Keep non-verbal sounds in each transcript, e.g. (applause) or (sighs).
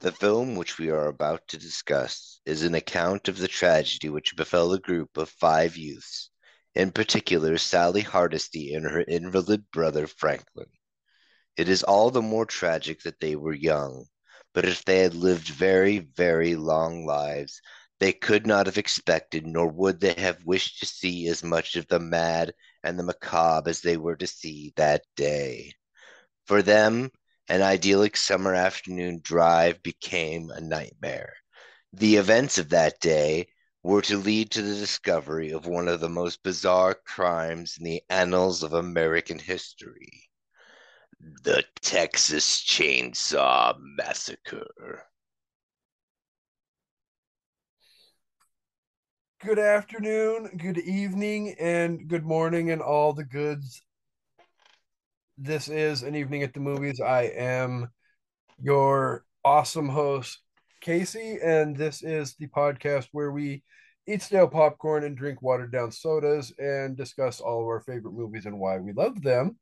The film which we are about to discuss is an account of the tragedy which befell a group of five youths, in particular Sally Hardesty and her invalid brother Franklin. It is all the more tragic that they were young, but if they had lived very, very long lives, they could not have expected, nor would they have wished to see as much of the mad and the macabre as they were to see that day. For them, an idyllic summer afternoon drive became a nightmare. The events of that day were to lead to the discovery of one of the most bizarre crimes in the annals of American history the Texas Chainsaw Massacre. Good afternoon, good evening, and good morning, and all the goods this is an evening at the movies. I am your awesome host, Casey, and this is the podcast where we eat stale popcorn and drink watered down sodas and discuss all of our favorite movies and why we love them.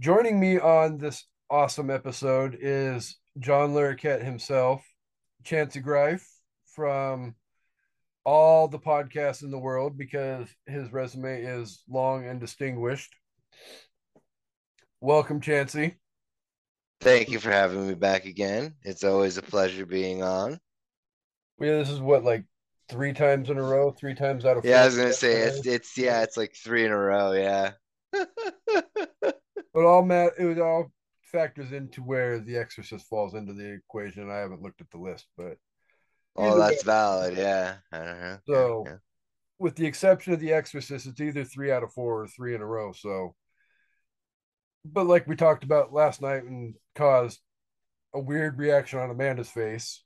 Joining me on this awesome episode is John Larroquette himself, Chancy Greif from all the podcasts in the world because his resume is long and distinguished. Welcome, Chancy. Thank you for having me back again. It's always a pleasure being on. Yeah, this is what like three times in a row, three times out of Yeah, I was gonna say it's it's yeah, it's like three in a row, yeah. but all Matt it all factors into where the exorcist falls into the equation. I haven't looked at the list, but Oh, that's way. valid, yeah. Uh-huh. So yeah. with the exception of the exorcist, it's either three out of four or three in a row. So but like we talked about last night and caused a weird reaction on Amanda's face,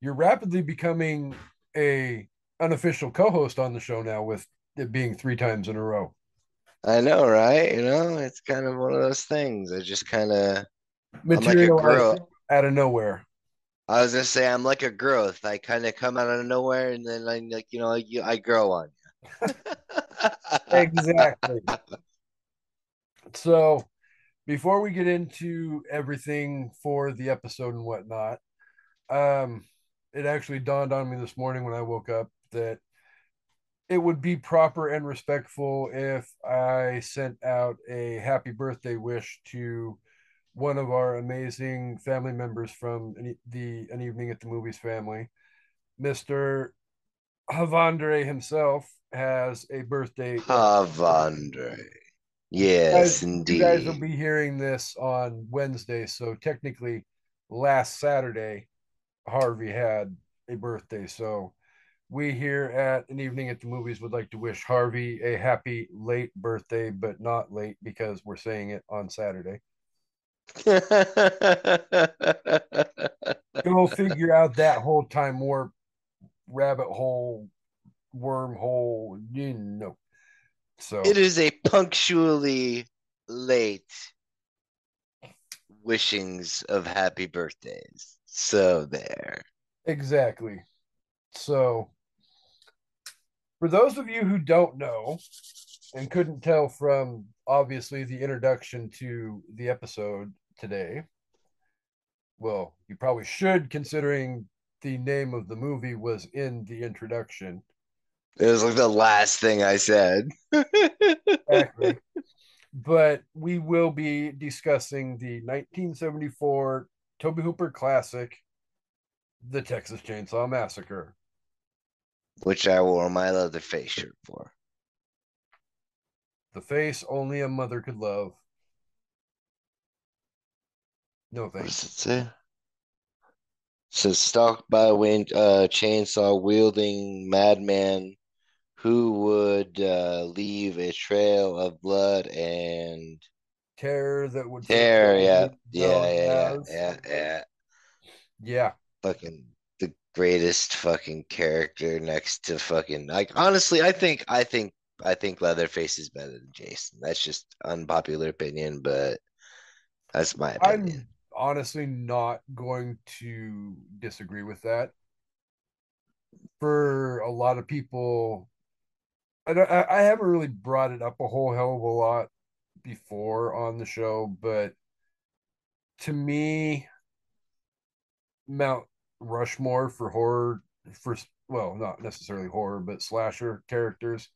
you're rapidly becoming a unofficial co-host on the show now with it being three times in a row. I know, right? You know, it's kind of one of those things. I just kind of material like out of nowhere. I was gonna say I'm like a growth. I kind of come out of nowhere, and then I like you know I, I grow on you. (laughs) exactly. (laughs) So before we get into everything for the episode and whatnot, um, it actually dawned on me this morning when I woke up that it would be proper and respectful if I sent out a happy birthday wish to one of our amazing family members from the An Evening at the Movies family. Mr. Havandre himself has a birthday. Havandre. Yes, guys, indeed. You guys will be hearing this on Wednesday, so technically, last Saturday, Harvey had a birthday. So, we here at an evening at the movies would like to wish Harvey a happy late birthday, but not late because we're saying it on Saturday. (laughs) Go figure out that whole time warp, rabbit hole, wormhole. You know. So it is a punctually late wishings of happy birthdays. So there. Exactly. So for those of you who don't know and couldn't tell from obviously the introduction to the episode today, well, you probably should considering the name of the movie was in the introduction. It was like the last thing I said. exactly. But we will be discussing the 1974 Tobe Hooper classic, The Texas Chainsaw Massacre. Which I wore my Leatherface shirt for. The face only a mother could love. No thanks. What does it say? says stalked by a wind, uh, chainsaw wielding madman who would uh, leave a trail of blood and terror that would tear. Yeah, yeah, yeah, yeah, yeah, yeah. Fucking the greatest fucking character next to fucking like. Honestly, I think, I think, I think Leatherface is better than Jason. That's just unpopular opinion, but that's my opinion. I'm honestly not going to disagree with that. For a lot of people, I, I haven't really brought it up a whole hell of a lot before on the show, but to me, Mount Rushmore for horror for well, not necessarily horror, but slasher characters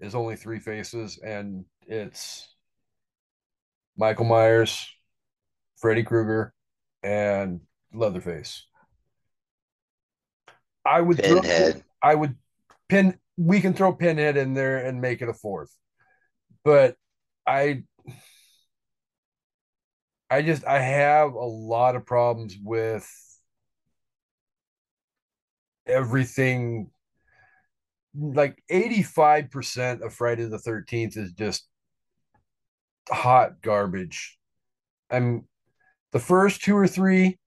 is only three faces, and it's Michael Myers, Freddy Krueger, and Leatherface. I would Pinhead. Throw, I would pin. We can throw Pinhead in there and make it a fourth, but I, I just I have a lot of problems with everything. Like eighty five percent of Friday the Thirteenth is just hot garbage. I'm the first two or three.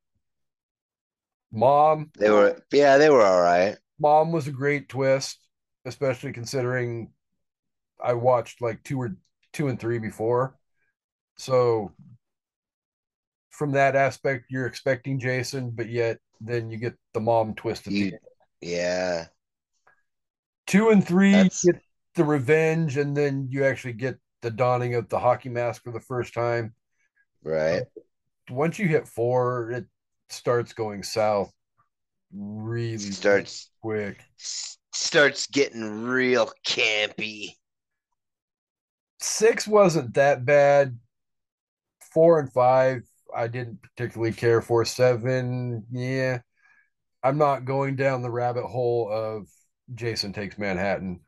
Mom, They were yeah, they were all right. Mom was a great twist, especially considering I watched like two or two and three before. So from that aspect, you're expecting Jason, but yet then you get the mom twist at the You yeah, Two and three that's get the revenge, and then you actually get the donning of the hockey mask for the first time. right. Once you hit four, it starts going south really Starts quick. Starts getting real campy. Six wasn't that bad. Four and five, I didn't particularly care for. Seven, yeah. I'm not going down the rabbit hole of Jason Takes Manhattan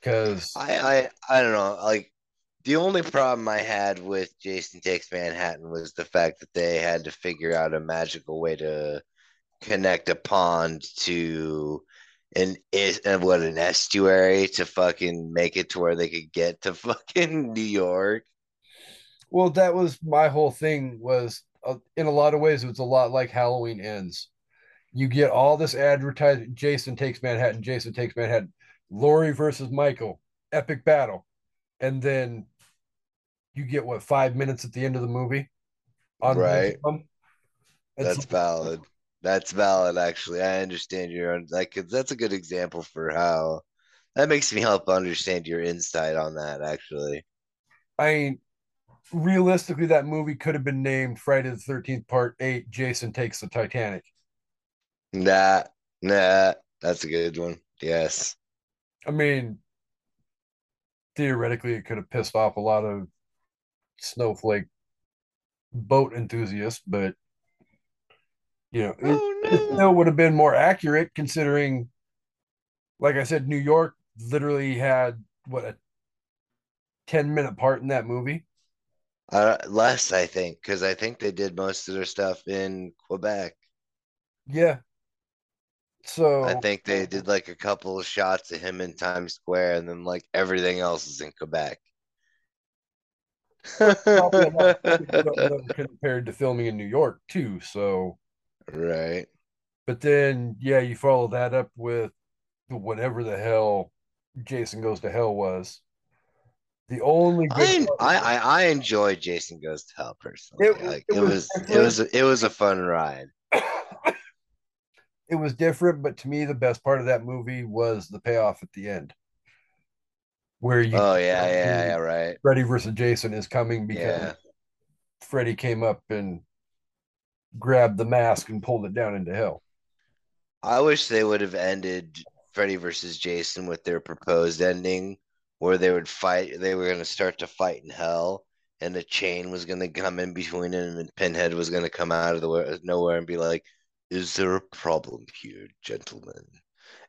because I I I don't know. Like the only problem I had with Jason Takes Manhattan was the fact that they had to figure out a magical way to connect a pond to an is uh, what an estuary to fucking make it to where they could get to (laughs) fucking New York. well, that was my whole thing. Was uh, in a lot of ways, it was a lot like Halloween Ends. You get all this advertising. Jason takes Manhattan. Jason takes Manhattan. Laurie versus Michael, epic battle, and then you get what five minutes at the end of the movie on Right. It's That's valid. That's valid, actually. I understand your own like that's a good example for how that makes me help understand your insight on that, actually. I mean, realistically, that movie could have been named Friday the Thirteenth Part Eight. Jason takes the Titanic. Nah, nah, that's a good one. Yes. I mean, theoretically, it could have pissed off a lot of snowflake boat enthusiasts, but you know, it, Oh it no. still would have been more accurate considering, like I said, New York literally had what a ten minute part in that movie. Uh, less, I think, because I think they did most of their stuff in Quebec. Yeah. So I think they did like a couple of shots of him in Times Square, and then like everything else is in Quebec. probably a lot of compared to filming in New York too. So, Right. but then yeah, you follow that up with whatever the hell Jason Goes to Hell was. The only I I I I enjoy Jason Goes to Hell personally. it, Like it it was was it was it was a fun ride. (coughs) it was different, but to me, the best part of that movie was the payoff at the end, where you Oh yeah, yeah, yeah, right. Freddy versus Jason is coming because Yeah. Freddy came up and grabbed the mask and pulled it down into hell. I wish they would have ended Freddy versus Jason with their proposed ending where they would fight they were gonna start to fight in hell and the chain was gonna come in between them and Pinhead was gonna come out of the nowhere and be like, Is there a problem here, gentlemen?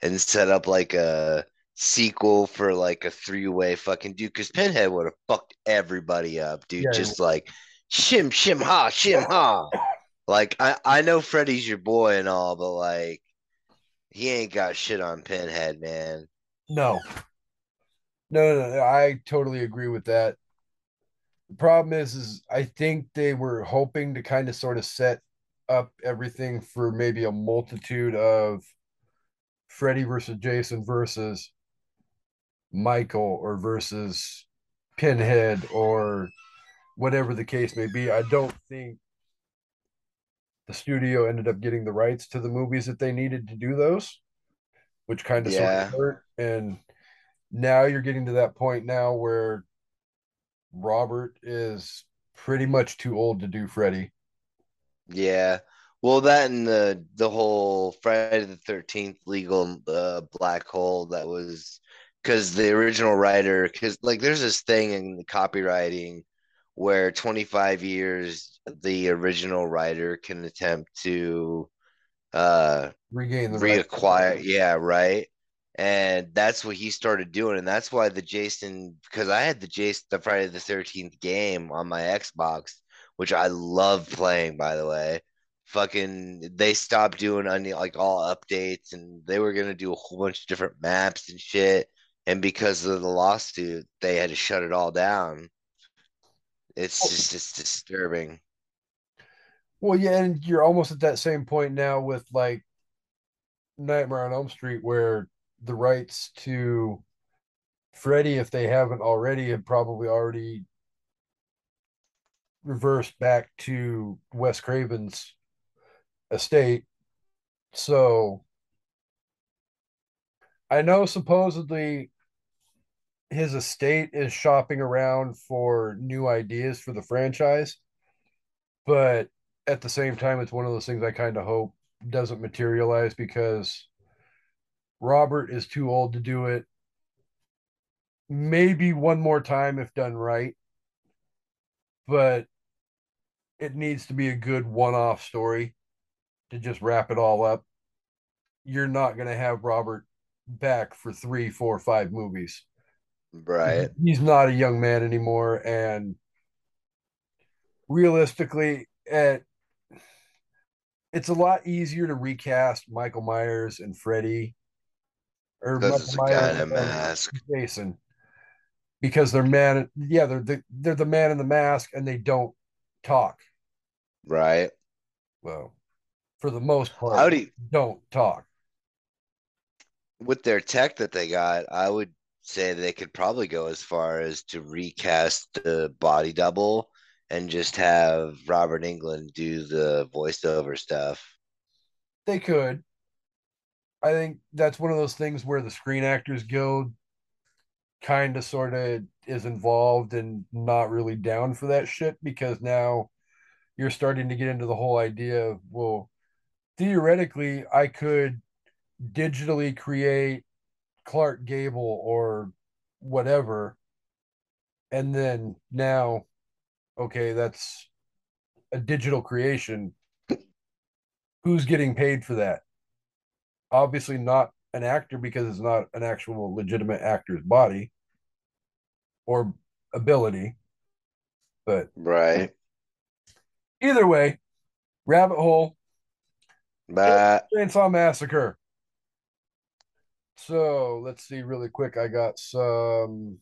And set up like a sequel for like a three-way fucking dude because Pinhead would have fucked everybody up, dude. Yeah, just like shim shim ha shim ha. Like I, I know Freddy's your boy and all, but like he ain't got shit on Pinhead, man. No, no, no, no, I totally agree with that. The problem is, is I think they were hoping to kind of sort of set up everything for maybe a multitude of Freddy versus Jason versus Michael or versus Pinhead or whatever the case may be. I don't think the studio ended up getting the rights to the movies that they needed to do those, which kind of Yeah. sort of hurt. And now you're getting to that point now where Robert is pretty much too old to do Freddy. Yeah. Well, that and the the whole Friday the Thirteenth legal uh, black hole that was because the original writer because like there's this thing in the copywriting where 25 years the original writer can attempt to uh Regain the right. reacquire yeah right? And that's what he started doing and that's why the jason because i had the jason the friday the 13th game on my xbox which i love playing by the way. Fucking they stopped doing like all updates and they were gonna do a whole bunch of different maps and shit and because of the lawsuit they had to shut it all down. It's just it's disturbing Well, yeah, and you're almost at that same point now with like Nightmare on Elm Street, where the rights to Freddy, if they haven't already, have probably already reversed back to Wes Craven's estate. So I know supposedly his estate is shopping around for new ideas for the franchise, but at the same time, it's one of those things I kind of hope doesn't materialize because Robert is too old to do it. Maybe one more time if done right, but it needs to be a good one off story to just wrap it all up. You're not going to have Robert back for three, four, five movies. right He's not a young man anymore. And realistically, at it's a lot easier to recast Michael Myers and Freddy or Michael it's Myers and mask. Jason because they're man yeah they're the, they're the man in the mask and they don't talk. Right. Well for the most how part do you don't talk. With their tech that they got, I would say they could probably go as far as to recast the body double and just have Robert Englund do the voiceover stuff. they could i think that's one of those things where the screen actors guild kind of sort of is involved and not really down for that shit because now you're starting to get into the whole idea of well theoretically i could digitally create clark gable or whatever and then now okay that's a digital creation who's getting paid for that obviously not an actor because it's not an actual legitimate actor's body or ability. But Right. either way, Rabbit Hole, But Chainsaw Massacre. So let's see really quick. I got some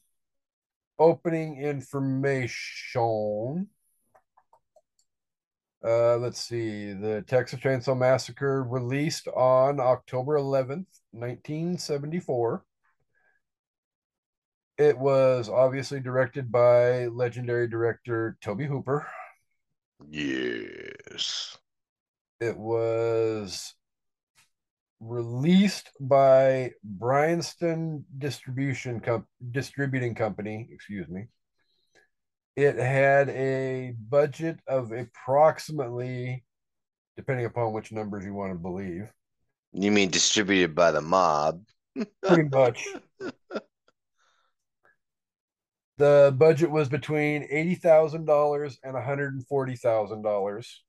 opening information. Uh, let's see. The Texas Chainsaw Massacre released on October 11th, 1974. It was obviously directed by legendary director Tobe Hooper. yes. It was released by Bryanston Distribution Com- Distributing Company, excuse me. It had a budget of approximately, depending upon which numbers you want to believe, You mean distributed by the mob? pretty much. (laughs) The budget was between eighty thousand dollars and one hundred and forty thousand dollars,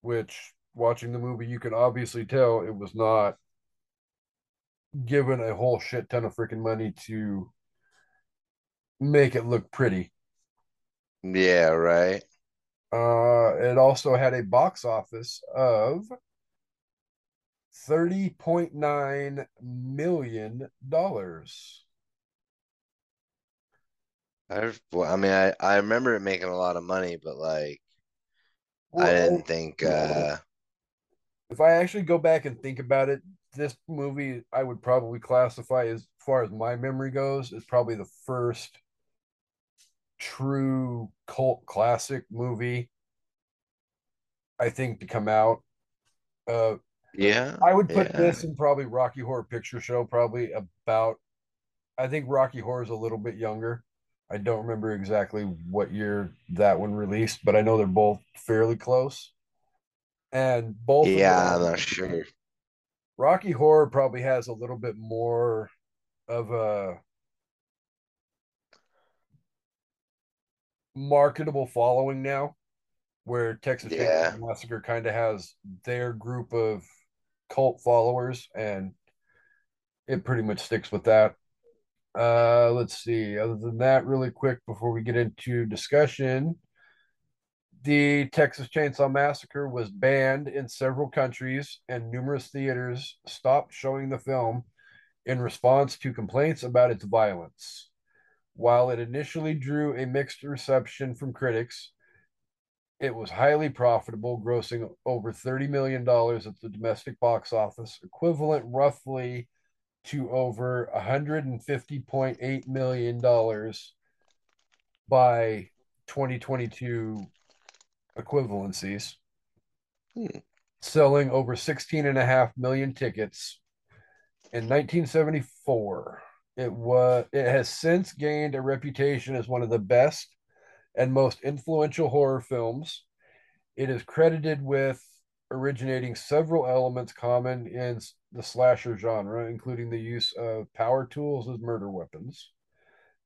which, watching the movie, you can obviously tell it was not given a whole shit ton of freaking money to make it look pretty. Yeah, right. Uh, it also had a box office of thirty point nine million dollars. I, well, I mean, I, I remember it making a lot of money, but like, I didn't think, uh, if I actually go back and think about it, this movie I would probably classify as far as my memory goes is probably the first true cult classic movie I think to come out. Uh, yeah, I would put yeah. this in probably Rocky Horror Picture Show, probably about. I think Rocky Horror is a little bit younger. I don't remember exactly what year that one released, but I know they're both fairly close. And both Yeah, I'm not sure. Rocky Horror probably has a little bit more of a marketable following now, where Texas Yeah. Chainsaw Massacre kind of has their group of cult followers, and it pretty much sticks with that. Uh, let's see. Other than that, really quick before we get into discussion, the Texas Chainsaw Massacre was banned in several countries, and numerous theaters stopped showing the film in response to complaints about its violence. While it initially drew a mixed reception from critics, it was highly profitable, grossing over $30 million at the domestic box office, equivalent roughly to over $150.8 million by 2022 equivalencies, Hmm. selling over 16 and a half million tickets in 1974. It was it has since gained a reputation as one of the best and most influential horror films. It is credited with originating several elements common in the slasher genre, including the use of power tools as murder weapons,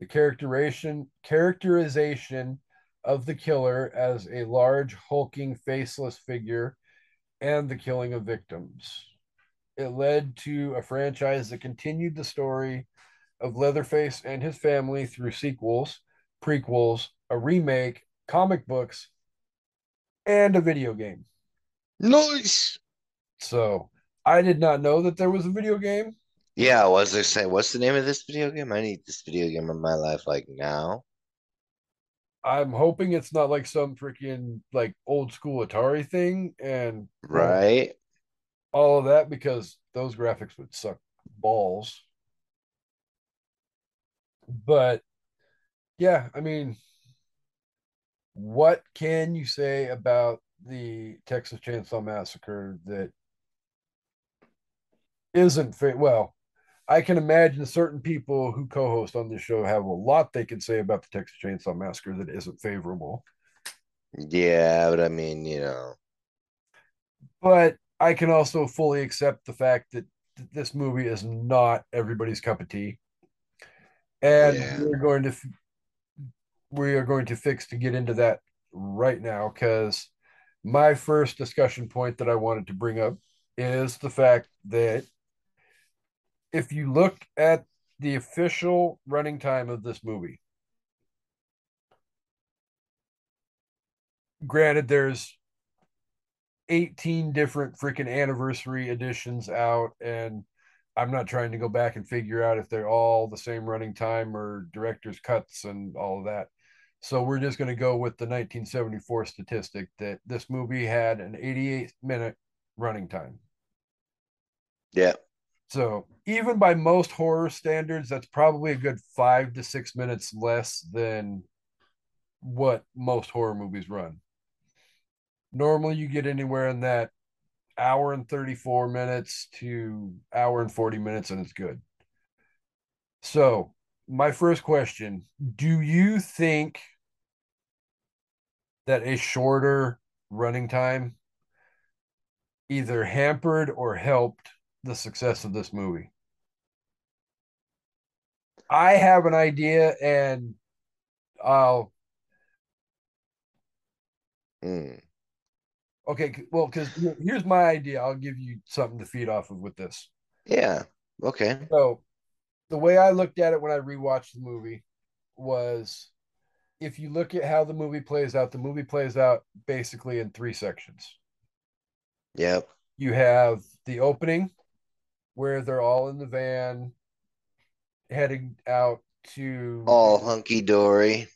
the characterization characterization of the killer as a large, hulking, faceless figure, and the killing of victims. It led to a franchise that continued the story of Leatherface and his family through sequels, prequels, a remake, comic books, and a video game. Nice. So I did not know that there was a video game. Yeah, I was I saying, what's the name of this video game? I need this video game in my life like now. I'm hoping it's not like some freaking like old school Atari thing and Right? all of that because those graphics would suck balls. But yeah, I mean, what can you say about the Texas Chainsaw Massacre that isn't fa- well? I can imagine certain people who co-host on this show have a lot they can say about the Texas Chainsaw Massacre that isn't favorable. Yeah, but I mean, you know, But I can also fully accept the fact that th- this movie is not everybody's cup of tea, and yeah. we're going to f- we are going to fix to get into that right now because my first discussion point that I wanted to bring up is the fact that if you look at the official running time of this movie, granted, there's 18 different freaking anniversary editions out, and I'm not trying to go back and figure out if they're all the same running time or director's cuts and all of that. So we're just going to go with the 1974 statistic that this movie had an 88 minute running time. Yeah. So even by most horror standards, that's probably a good five to six minutes less than what most horror movies run. Normally, you get anywhere in that hour and 34 minutes to hour and 40 minutes, and it's good. So, my first question Do you think that a shorter running time either hampered or helped the success of this movie? I have an idea, and I'll Mm. okay. Well, because here's my idea. I'll give you something to feed off of with this. Yeah. Okay. So, the way I looked at it when I rewatched the movie was if you look at how the movie plays out, the movie plays out basically in three sections. Yep. You have the opening where they're all in the van heading out to All hunky dory.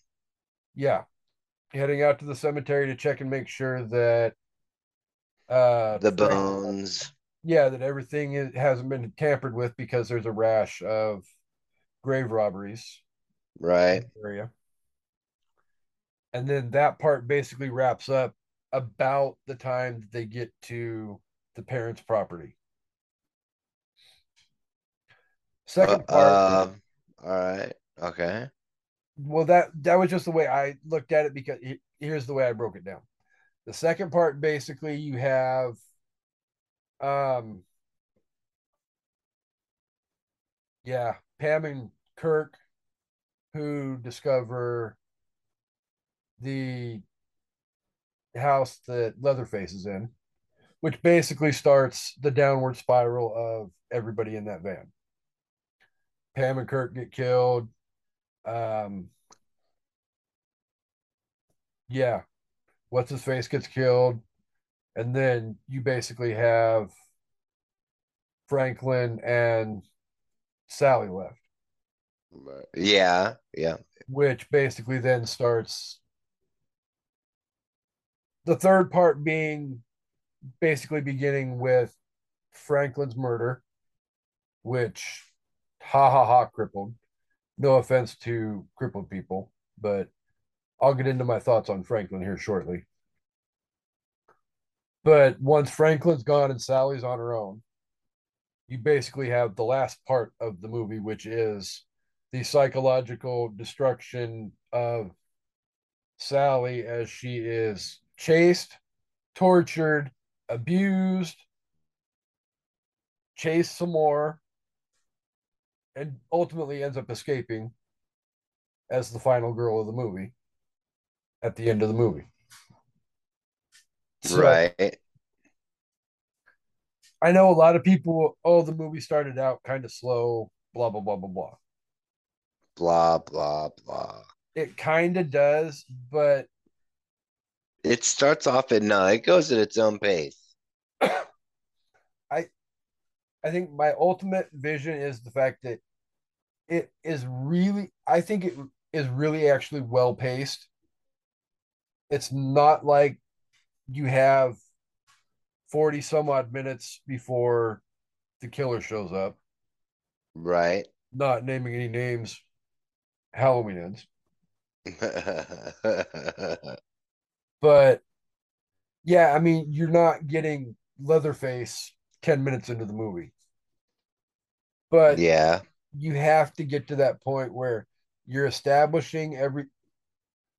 yeah, heading out to the cemetery to check and make sure that uh The bones. yeah, that everything is, hasn't been tampered with because there's a rash of grave robberies Right. area. And then that part basically wraps up about the time that they get to the parents' property. Second Uh, part, um, all right. Okay. well, that that was just the way I looked at it because he- here's the way I broke it down. The second part, basically, you have um yeah, Pam and Kirk who discover the house that Leatherface is in, which basically starts the downward spiral of everybody in that van. Pam and Kirk get killed. Um, yeah, what's his face gets killed, and then you basically have Franklin and Sally left. Yeah, yeah. Which basically then starts the third part being basically beginning with Franklin's murder, which ha ha ha crippled. No offense to crippled people, but I'll get into my thoughts on Franklin here shortly. But once Franklin's gone and Sally's on her own, you basically have the last part of the movie, which is the psychological destruction of Sally as she is chased, tortured, abused, chased some more, and ultimately ends up escaping as the final girl of the movie at the end of the movie. So, right. I know a lot of people, oh, the movie started out kind of slow, blah, blah, blah, blah, blah. Blah, blah, blah. It kind of does, but. It starts off at no, it goes at its own pace. (coughs) I think my ultimate vision is the fact that it is really I think it is really actually well paced. It's not like you have 40 some odd minutes before the killer shows up. Right. Not naming any names. Halloween ends. (laughs) but yeah, I mean, you're not getting Leatherface 10 minutes into the movie. But yeah, you have to get to that point where you're establishing every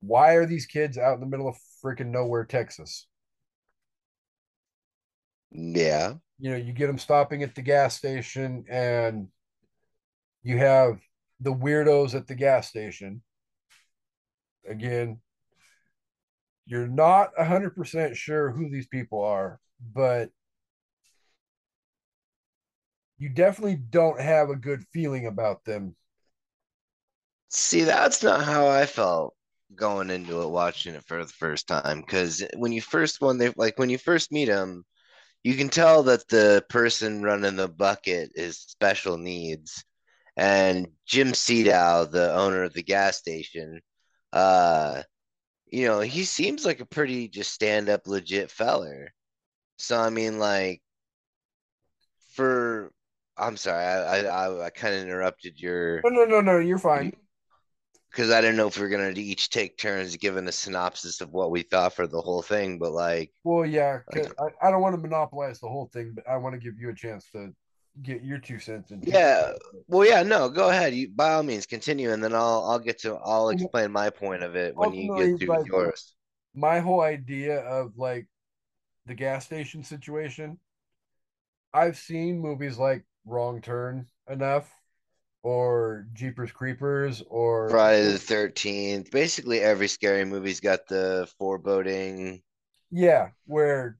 why are these kids out in the middle of freaking nowhere, Texas? Yeah. You know, you get them stopping at the gas station and you have the weirdos at the gas station. Again, you're not 100% sure who these people are, but you definitely don't have a good feeling about them. See, that's not how I felt going into it watching it for the first time because when you first when they like when you first meet them you can tell that the person running the bucket is special needs and jim Siedow, the owner of the gas station uh you know he seems like a pretty just stand up legit feller so i mean like for i'm sorry i i, I kind of interrupted your no no no no you're fine because I didn't know if we were gonna each take turns giving a synopsis of what we thought for the whole thing. But like, well, yeah, like, I, I don't want to monopolize the whole thing, but I want to give you a chance to get your two cents in. Yeah, well, yeah, no, go ahead. You by all means continue, and then I'll I'll get to I'll explain my point of it when Ultimately, you get to like, yours. My whole idea of like the gas station situation. I've seen movies like Wrong Turn enough or Jeepers Creepers or Friday the Thirteenth. Basically, every scary movie's got the foreboding. Yeah, where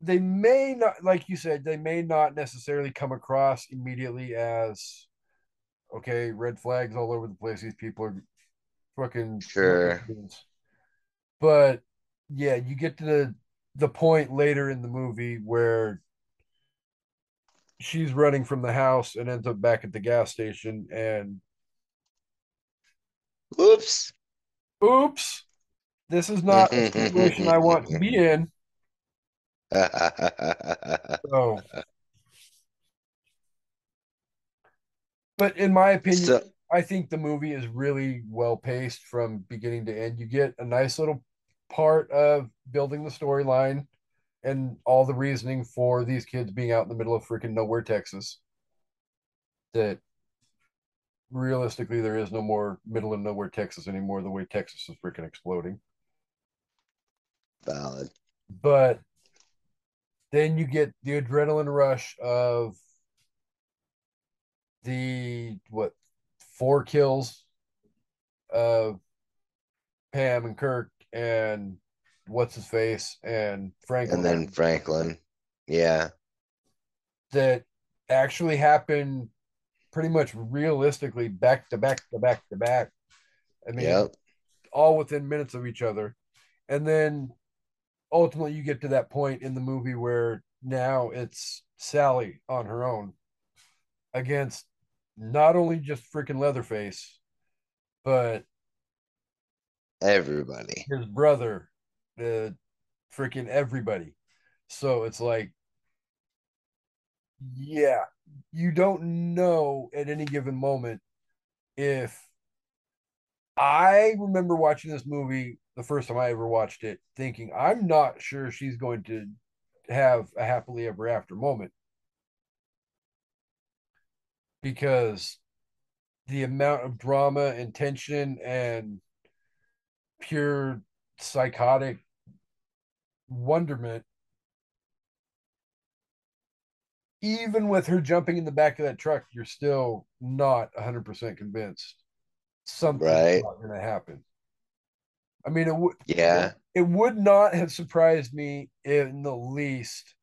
they may not, like you said, they may not necessarily come across immediately as okay, red flags all over the place. These people are fucking sure. But yeah, you get to the the point later in the movie where she's running from the house and ends up back at the gas station and oops. Oops. This is not a situation i want to be (laughs) in. So but in my opinion so, i think the movie is really well paced from beginning to end. You get a nice little part of building the storyline and all the reasoning for these kids being out in the middle of freaking nowhere, Texas. That realistically, there is no more middle of nowhere Texas anymore. The way Texas is freaking exploding. valid. But then you get the adrenaline rush of the what four kills of Pam and Kirk and what's his face and Franklin. And then Franklin. Yeah. That actually happened pretty much realistically back to back to back to back. I mean, yep. all within minutes of each other. And then ultimately you get to that point in the movie where now it's Sally on her own against not only just freaking Leatherface, but everybody. His brother, the freaking everybody. So it's like, yeah, you don't know at any given moment if I remember watching this movie the first time I ever watched it, thinking, I'm not sure she's going to have a happily ever after moment. Because the amount of drama and tension and pure psychotic wonderment even with her jumping in the back of that truck you're still not 100% convinced something's right. not going to happen. I mean it would yeah. it would not have surprised me in the least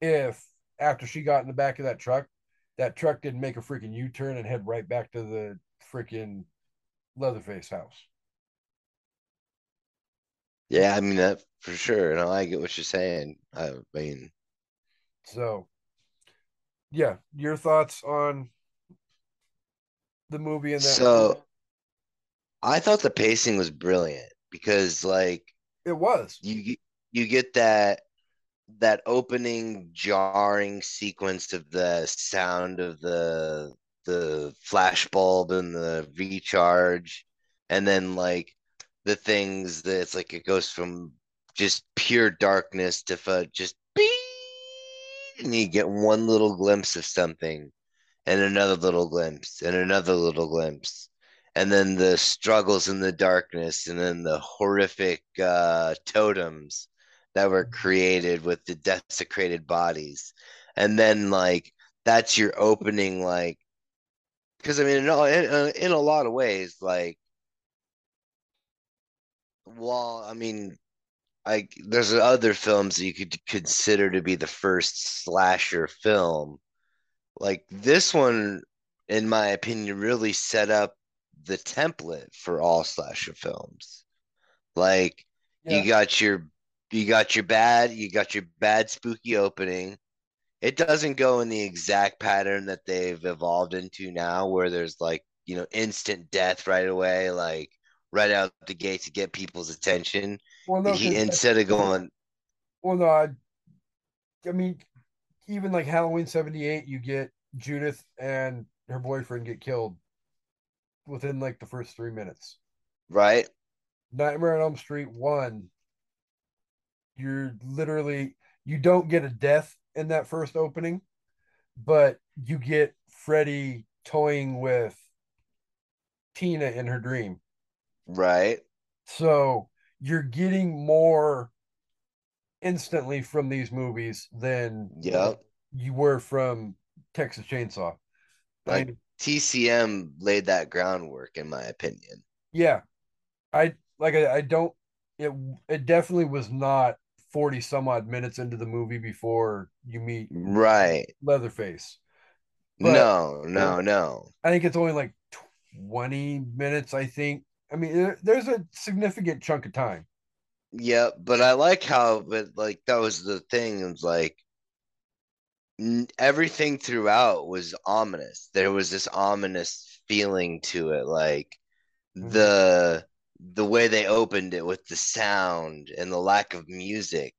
if after she got in the back of that truck that truck didn't make a freaking u-turn and head right back to the freaking leatherface house yeah, I mean that for sure. and I get what you're saying. I mean, so yeah, your thoughts on the movie and that. So, movie? I thought the pacing was brilliant because, like, it was. You you get that that opening jarring sequence of the sound of the the flash bulb and the recharge, and then like the things that it's like it goes from just pure darkness to just beep, and you get one little glimpse of something and another little glimpse and another little glimpse and then the struggles in the darkness and then the horrific uh, totems that were created with the desecrated bodies. And then like that's your opening like because i mean in, in, in a lot of ways like well, I mean, I there's other films that you could consider to be the first slasher film. Like this one, in my opinion, really set up the template for all slasher films. Like yeah. you got your you got your bad you got your bad spooky opening. It doesn't go in the exact pattern that they've evolved into now, where there's like you know instant death right away, like right out the gate to get people's attention. Well, no, he instead of going. Well, no, I, I mean, even like Halloween '78, you get Judith and her boyfriend get killed within like the first three minutes. Right. Nightmare on Elm Street one. You're literally you don't get a death in that first opening, but you get Freddy toying with Tina in her dream. Right. So you're getting more instantly from these movies than yep. you were from Texas Chainsaw. Like I mean, TCM laid that groundwork, in my opinion. Yeah, I like. I, I don't. It it definitely was not forty some odd minutes into the movie before you meet right Leatherface. But no, no, no. I think it's only like twenty minutes. I think I mean, there's a significant chunk of time. Yeah, but I like how, but like that was the thing. It was like everything throughout was ominous. There was this ominous feeling to it, like mm-hmm. the the way they opened it with the sound and the lack of music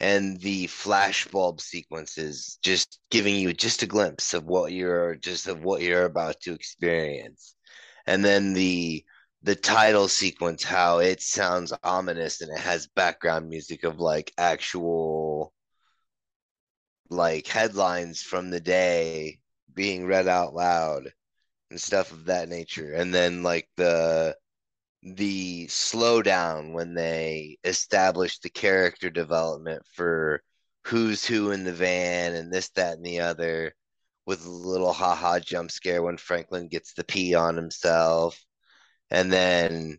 and the flashbulb sequences just giving you just a glimpse of what you're just of what you're about to experience and then the the title sequence how it sounds ominous and it has background music of like actual like headlines from the day being read out loud and stuff of that nature and then like the the slowdown when they establish the character development for who's who in the van and this, that, and the other, with a little haha jump scare when Franklin gets the pee on himself. And then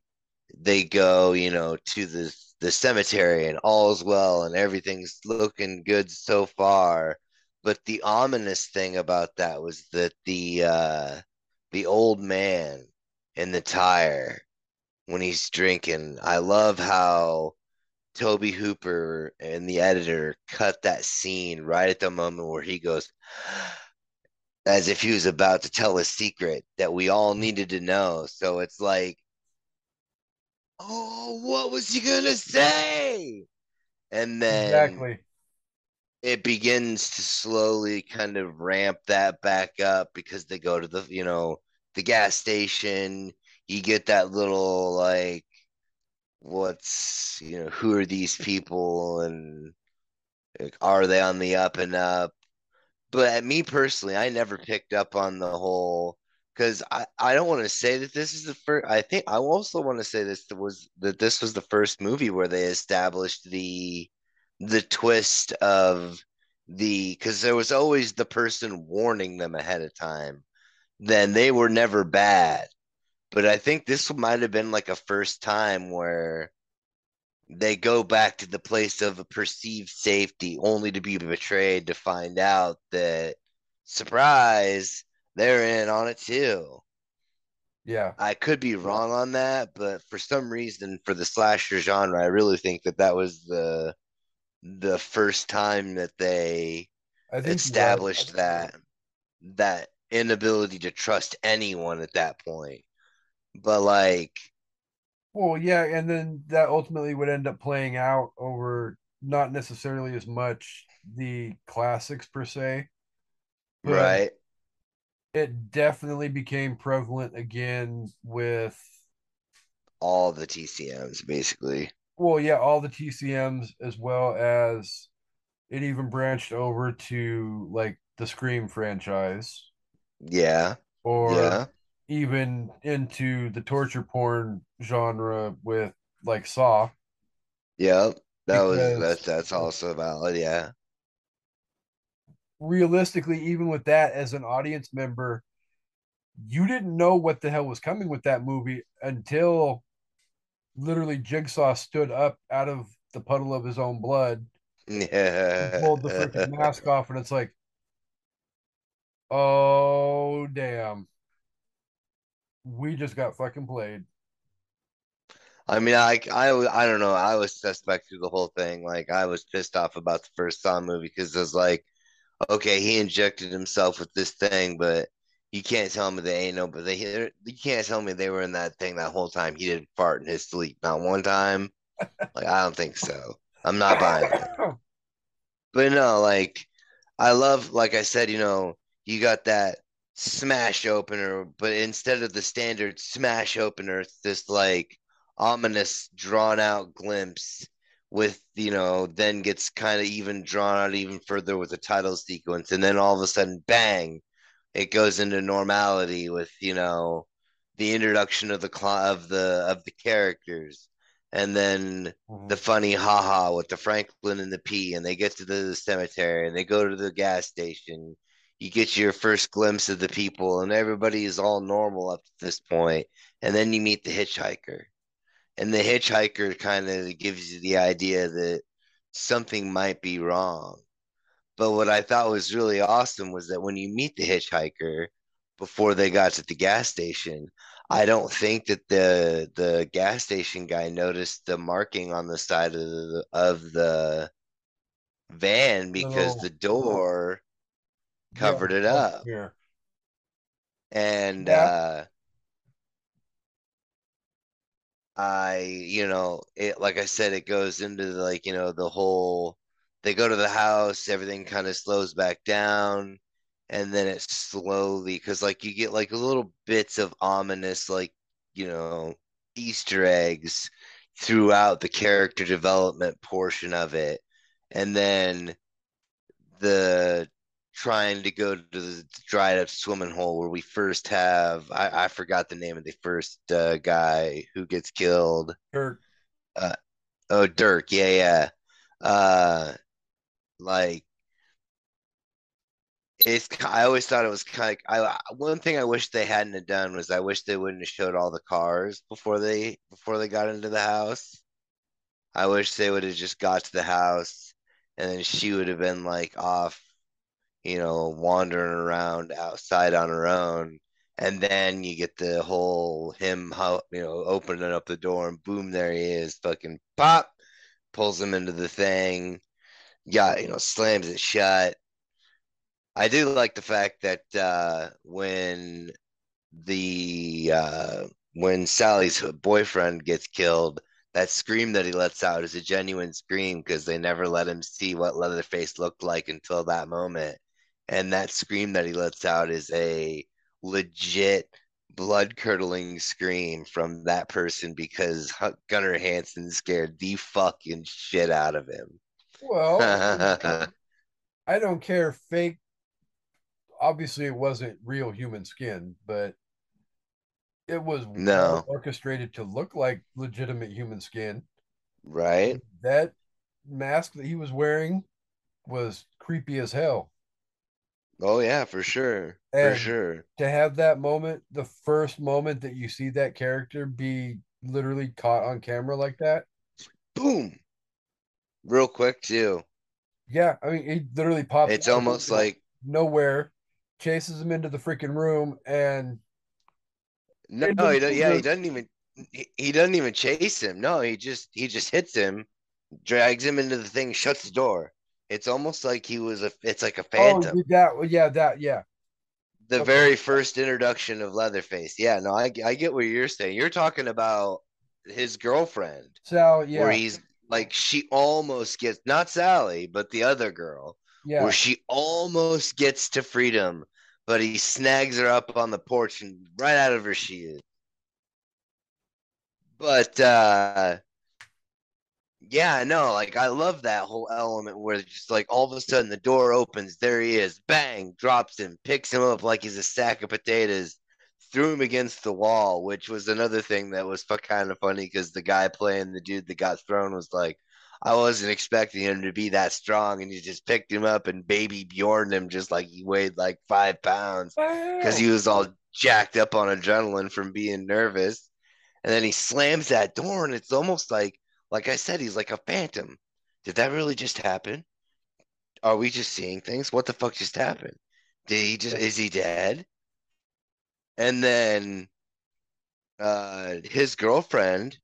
they go, you know, to the the cemetery and all's well and everything's looking good so far. But the ominous thing about that was that the uh the old man in the tire when he's drinking, I love how Tobe Hooper and the editor cut that scene right at the moment where he goes as if he was about to tell a secret that we all needed to know. So it's like, oh, what was he gonna say? And then Exactly. it begins to slowly kind of ramp that back up because they go to the, you know, the gas station. You get that little like, what's, you know, who are these people and like, are they on the up and up? But me personally, I never picked up on the whole because I, I don't want to say that this is the first. I think I also want to say this was that this was the first movie where they established the the twist of the because there was always the person warning them ahead of time. Then they were never bad, but I think this might have been like a first time where they go back to the place of a perceived safety only to be betrayed to find out that surprise they're in on it too Yeah. i could be wrong on that but for some reason for the slasher genre i really think that that was the the first time that they I think you're right. established that that inability to trust anyone at that point but like Well, yeah, and then that ultimately would end up playing out over not necessarily as much the classics per se, right. it definitely became prevalent again with, all the tcms basically. Well, yeah, all the TCMs as well as it even branched over to like the Scream franchise. Yeah. Or yeah even into the torture porn genre with like Saw Yep, that was that's that's also valid. Yeah, realistically, even with that as an audience member, you didn't know what the hell was coming with that movie until literally Jigsaw stood up out of the puddle of his own blood yeah. pulled the freaking mask (laughs) off, and it's like, oh damn, we just got fucking played. I mean, I, I, I don't know. I was suspect through the whole thing. Like, I was pissed off about the first Saw movie because it was like, okay, he injected himself with this thing, but you can't tell me they ain't no. But they you can't tell me they were in that thing that whole time. He didn't fart in his sleep, not one time. (laughs) Like, I don't think so. I'm not buying it. (laughs) But no, like I love, like I said, you know, you got that smash opener, but instead of the standard smash opener, it's this like ominous, drawn out glimpse with, you know, then gets kind of even drawn out even further with the title sequence. And then all of a sudden, bang, it goes into normality with, you know, the introduction of the cl- of the of the characters. And then the Mhm. funny haha with the Franklin and the P, and they get to the cemetery and they go to the gas station. You get your first glimpse of the people, and everybody is all normal up to this point. And then you meet the hitchhiker, and the hitchhiker kind of gives you the idea that something might be wrong. But what I thought was really awesome was that when you meet the hitchhiker before they got to the gas station, I don't think that the the gas station guy noticed the marking on the side of the of the van because the Little, door yeah, covered it up. here, And yeah, uh I, you know, it like I said, it goes into the, like, you know, the whole they go to the house, everything kind of slows back down, and then it slowly because like you get like little bits of ominous, like, you know, Easter eggs throughout the character development portion of it. And then the trying to go to the dried up swimming hole where we first have I, I forgot the name of the first uh, guy who gets killed. Kirk. Uh, oh, Dirk. Yeah, yeah. Uh, like it's. I always thought it was kind of. I one thing I wish they hadn't have done was I wish they wouldn't have showed all the cars before they before they got into the house. I wish they would have just got to the house and then she would have been like off you know, wandering around outside on her own. And then you get the whole him, you know, opening up the door and boom, there he is, fucking pop, pulls him into the thing, yeah, you know, slams it shut. I do like the fact that uh, when the uh, when Sally's boyfriend gets killed, that scream that he lets out is a genuine scream because they never let him see what Leatherface looked like until that moment and that scream that he lets out is a legit blood curdling scream from that person because Gunnar Hansen scared the fucking shit out of him. Well, (laughs) I don't care. Fake. Obviously, it wasn't real human skin, but it was no orchestrated to look like legitimate human skin. Right. That mask that he was wearing was creepy as hell. Oh yeah, for sure. And for sure. To have that moment, the first moment that you see that character be literally caught on camera like that. Boom. Real quick too. Yeah, I mean he literally pops It's almost like nowhere, chases him into the freaking room and No, no he yeah, he doesn't even he, he doesn't even chase him. No, he just he just hits him, drags him into the thing, shuts the door. It's almost like he was a. It's like a oh, phantom. Oh, that yeah, that yeah. The okay. very first introduction of Leatherface. Yeah, no, I I get what you're saying. You're talking about his girlfriend. So yeah, where he's like she almost gets not Sally, but the other girl. Yeah. Where she almost gets to freedom, but he snags her up on the porch and right out of her she is. But uh yeah, no, like I love that whole element where just like all of a sudden the door opens, there he is, bang, drops him, picks him up like he's a sack of potatoes, threw him against the wall, which was another thing that was kind of funny because the guy playing the dude that got thrown was like, I wasn't expecting him to be that strong, and he just picked him up and baby Bjorn him just like he weighed like five pounds because he was all jacked up on adrenaline from being nervous. And then he slams that door, and it's almost like like I said, he's like a phantom. Did that really just happen? Are we just seeing things? What the fuck just happened? Did he just is he dead? And then uh his girlfriend,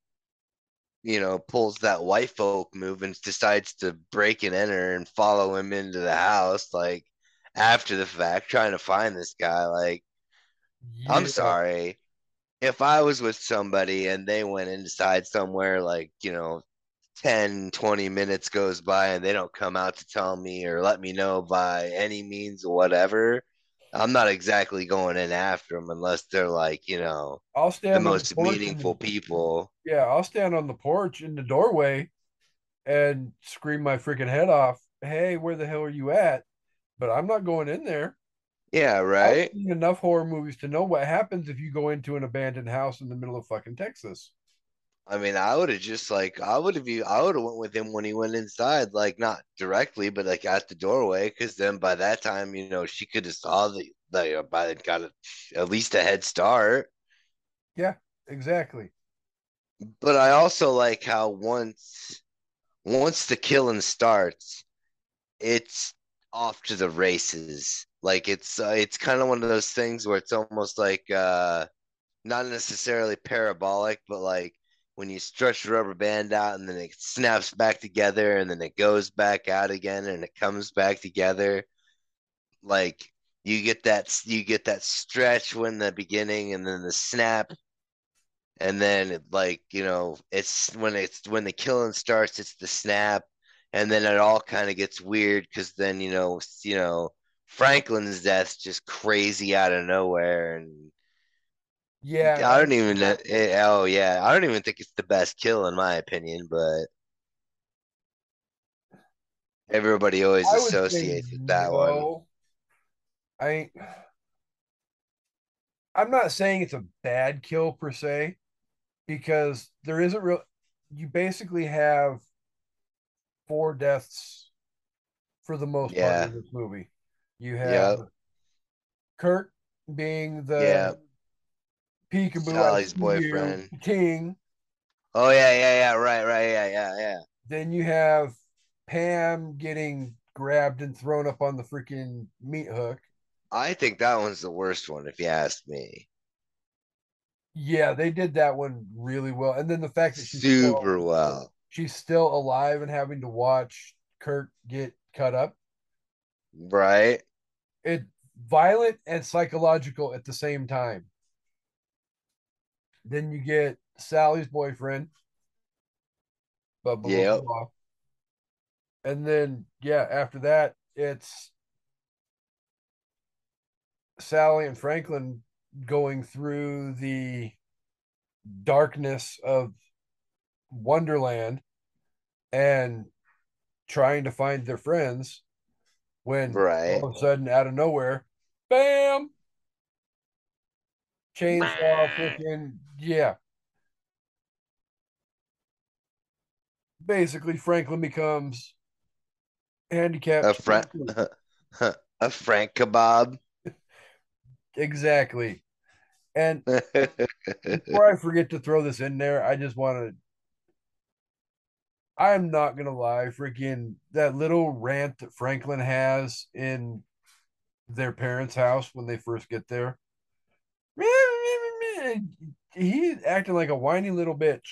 you know, pulls that white folk move and decides to break and enter and follow him into the house, like after the fact, trying to find this guy. Like, yeah. I'm sorry if I was with somebody and they went inside somewhere like, you know, 10, 20 minutes goes by and they don't come out to tell me or let me know by any means or whatever, I'm not exactly going in after them unless they're like, you know, I'll stand the most the meaningful and, people. Yeah, I'll stand on the porch in the doorway and scream my freaking head off. Hey, where the hell are you at? But I'm not going in there. Yeah, right. I've seen enough horror movies to know what happens if you go into an abandoned house in the middle of fucking Texas. I mean, I would have just like I would have I would have went with him when he went inside, like not directly, but like at the doorway, because then by that time, you know, she could have saw the the uh, by got a, at least a head start. Yeah, exactly. But I also like how once once the killing starts, it's off to the races like it's uh, it's kind of one of those things where it's almost like uh, not necessarily parabolic, but like when you stretch the rubber band out and then it snaps back together and then it goes back out again and it comes back together. Like you get that you get that stretch when the beginning and then the snap and then it, like you know it's when it's when the killing starts it's the snap and then it all kind of gets weird because then you know you know Franklin's death just crazy out of nowhere, and yeah, I don't even. It, eh, oh yeah, I don't even think it's the best kill in my opinion, but everybody always associates with that no, one. I I'm not saying it's a bad kill per se, because there isn't real. You basically have four deaths for the most part Yeah. in this movie. You have Yep. Kirk being the Yeah. peekaboo Sally's boyfriend. king. Oh yeah, yeah, yeah. Right, right. Yeah, yeah, yeah. Then you have Pam getting grabbed and thrown up on the freaking meat hook. I think that one's the worst one, if you ask me. Yeah, they did that one really well. And then the fact that she's Super still, well. she's still alive and having to watch Kirk get cut up. Right? It violent and psychological at the same time. Then you get Sally's boyfriend. Blah, blah, blah, blah. And then yeah, after that, it's Sally and Franklin going through the darkness of Wonderland and trying to find their friends when Right. all of a sudden out of nowhere, bam, chainsaw freaking yeah. Basically, Franklin becomes handicapped. A Frank (laughs) a Frank kebab. Exactly. And (laughs) before I forget to throw this in there, I just want to. I'm not gonna lie, freaking that little rant that Franklin has in their parents' house when they first get there. He's acting like a whiny little bitch.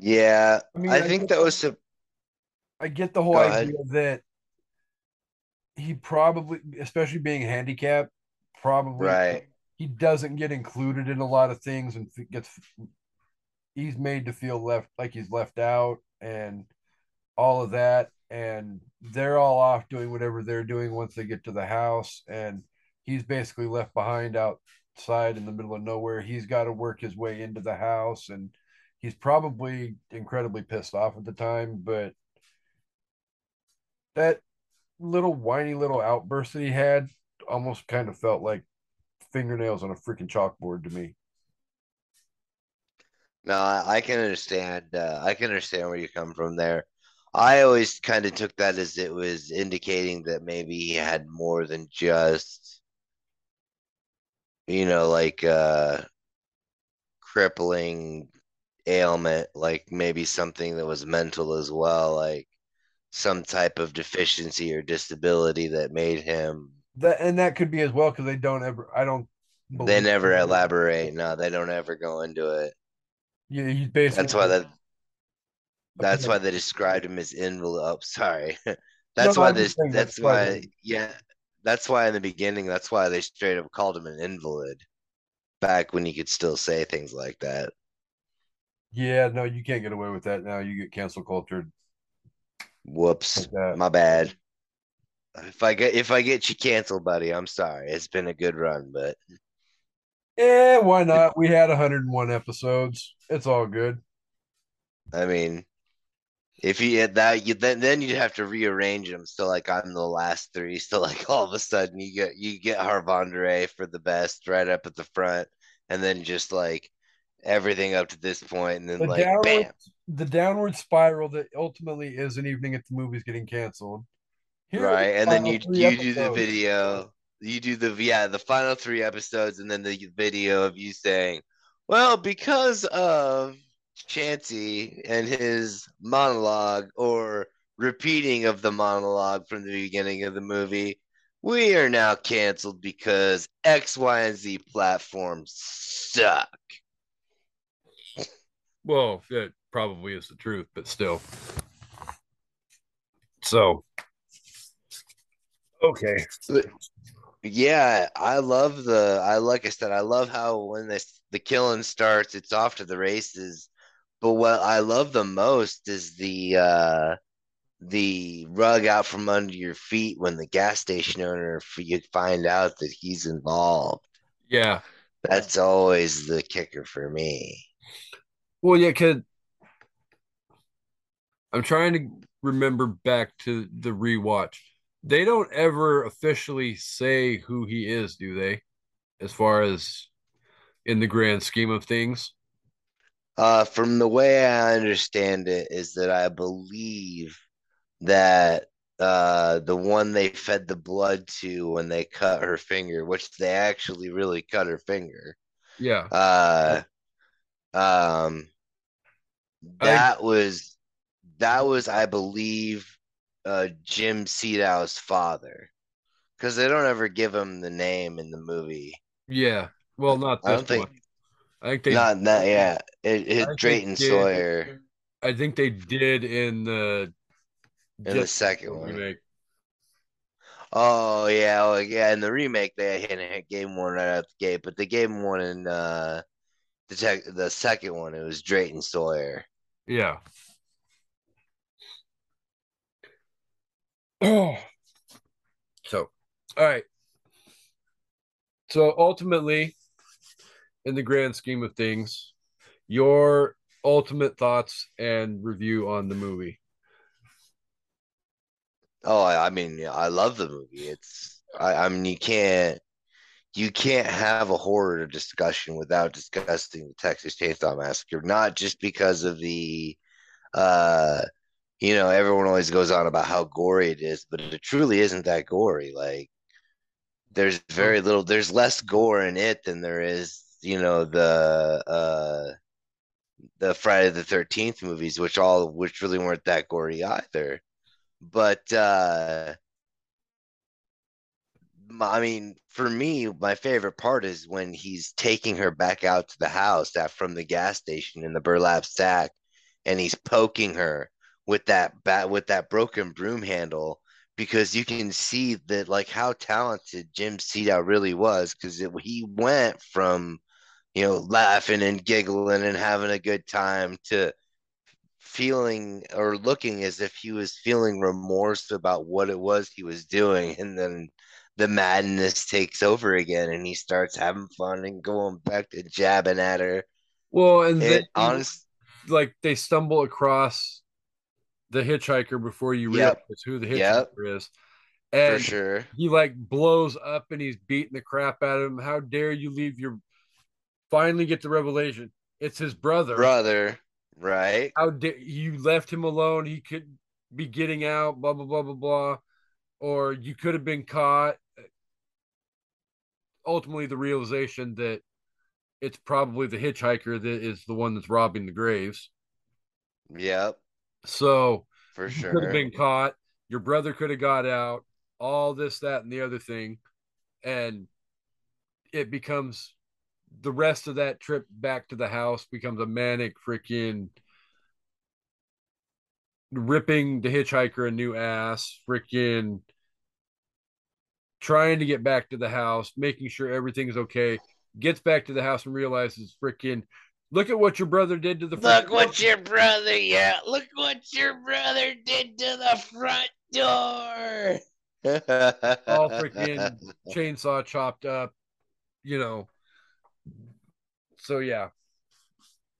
yeah. I mean, I I think get that was a I get the whole idea that he probably, especially being handicapped, probably Right. he doesn't get included in a lot of things and gets he's made to feel left like he's left out and all of that. And they're all off doing whatever they're doing once they get to the house. And he's basically left behind outside in the middle of nowhere. He's got to work his way into the house. And he's probably incredibly pissed off at the time but that little whiny little outburst that he had almost kind of felt like fingernails on a freaking chalkboard to me No, I, I can understand. Uh, I can understand where you come from there. I always kind of took that as it was indicating that maybe he had more than just, you know, like uh crippling ailment, like maybe something that was mental as well, like some type of deficiency or disability that made him. that and that could be as well because they don't ever i don't They never elaborate. No, they don't ever go into it. Yeah he's basically That's why that That's why they described him as invalid. Oh, sorry. (laughs) That's no why this. that's why why. Yeah. That's why in the beginning. That's why they straight up called him an invalid back when you could still say things like that. yeah no you can't get away with that now you get cancel cultured Whoops, like my bad. If I get if I get you canceled, buddy, I'm sorry. It's been a good run, but yeah why not? We had 101 episodes. It's all good. I mean, if you had that, you then then you'd have to rearrange them. So like I'm the last three. So like all of a sudden you get you get Harvandre for the best right up at the front, and then just like everything up to this point, and then the like downward bam, the downward spiral that ultimately is an evening at the movies getting canceled. Here right, and then you you do the video, you do the yeah the final three episodes, and then the video of you saying, well, because of Chancy and his monologue or repeating of the monologue from the beginning of the movie, we are now canceled because X, Y, and Z platforms suck. well that probably is the truth but still so okay But yeah, I love the I like I said, I love how when this the killing starts, it's off to the races. But what I love the most is the uh the rug out from under your feet when the gas station owner you find out that he's involved. yeah That's always the kicker for me. Well, yeah, because I'm trying to remember back to the rewatch. They don't ever officially say who he is, do they? As far as in the grand scheme of things. Uh, from the way I understand it, is that I believe that uh, the one they fed the blood to when they cut her finger, which they actually really cut her finger. Yeah. Uh, um, that was that was, I believe, uh, Jim Siedow's father, because they don't ever give him the name in the movie. Yeah. Well, not I don't think. One. I think they not that. Yeah, it, it Drayton Sawyer. I think they did in the in the second one. Remake. Oh yeah, oh, yeah. In the remake, they had gave him one right out the gate, but they gave him one in uh, the tech, the second one. It was Drayton Sawyer. Yeah. Oh. (clears throat) So, all right. So ultimately, in the grand scheme of things, your ultimate thoughts and review on the movie. Oh, I, I mean, I love the movie. It's, I, I mean, you can't, you can't have a horror discussion without discussing the Texas Chainsaw Massacre. Not just because of the, uh, you know, everyone always goes on about how gory it is, but it truly isn't that gory. Like, there's very little, there's less gore in it than there is, you know, the, uh, the Friday the Thirteenth movies, which all which really weren't that gory either. But uh, I mean, for me, my favorite part is when he's taking her back out to the house that from the gas station in the burlap sack, and he's poking her with that bat with that broken broom handle because you can see that like how talented Jim Siedow really was because he went from you know laughing and giggling and having a good time to feeling or looking as if he was feeling remorse about what it was he was doing and then the madness takes over again and he starts having fun and going back to jabbing at her. Well and it, then honest like they stumble across the hitchhiker before you realize yep. who the hitchhiker yep. is and For sure he like blows up and he's beating the crap out of him how dare you leave your finally get the revelation it's his brother brother Right. How did you left him alone? He could be getting out, blah, blah, blah, blah, blah. Or you could have been caught. Ultimately, the realization that it's probably the hitchhiker that is the one that's robbing the graves. Yep. So for sure could have been caught. Your brother could have got out. All this, that, and the other thing, and it becomes the rest of that trip back to the house becomes a manic freaking ripping the hitchhiker a new ass, freaking trying to get back to the house, making sure everything's okay. Gets back to the house and realizes freaking look at what your brother did to the front Look what door. your brother, yeah. Look what your brother did to the front door. All freaking (laughs) chainsaw chopped up, you know, so yeah,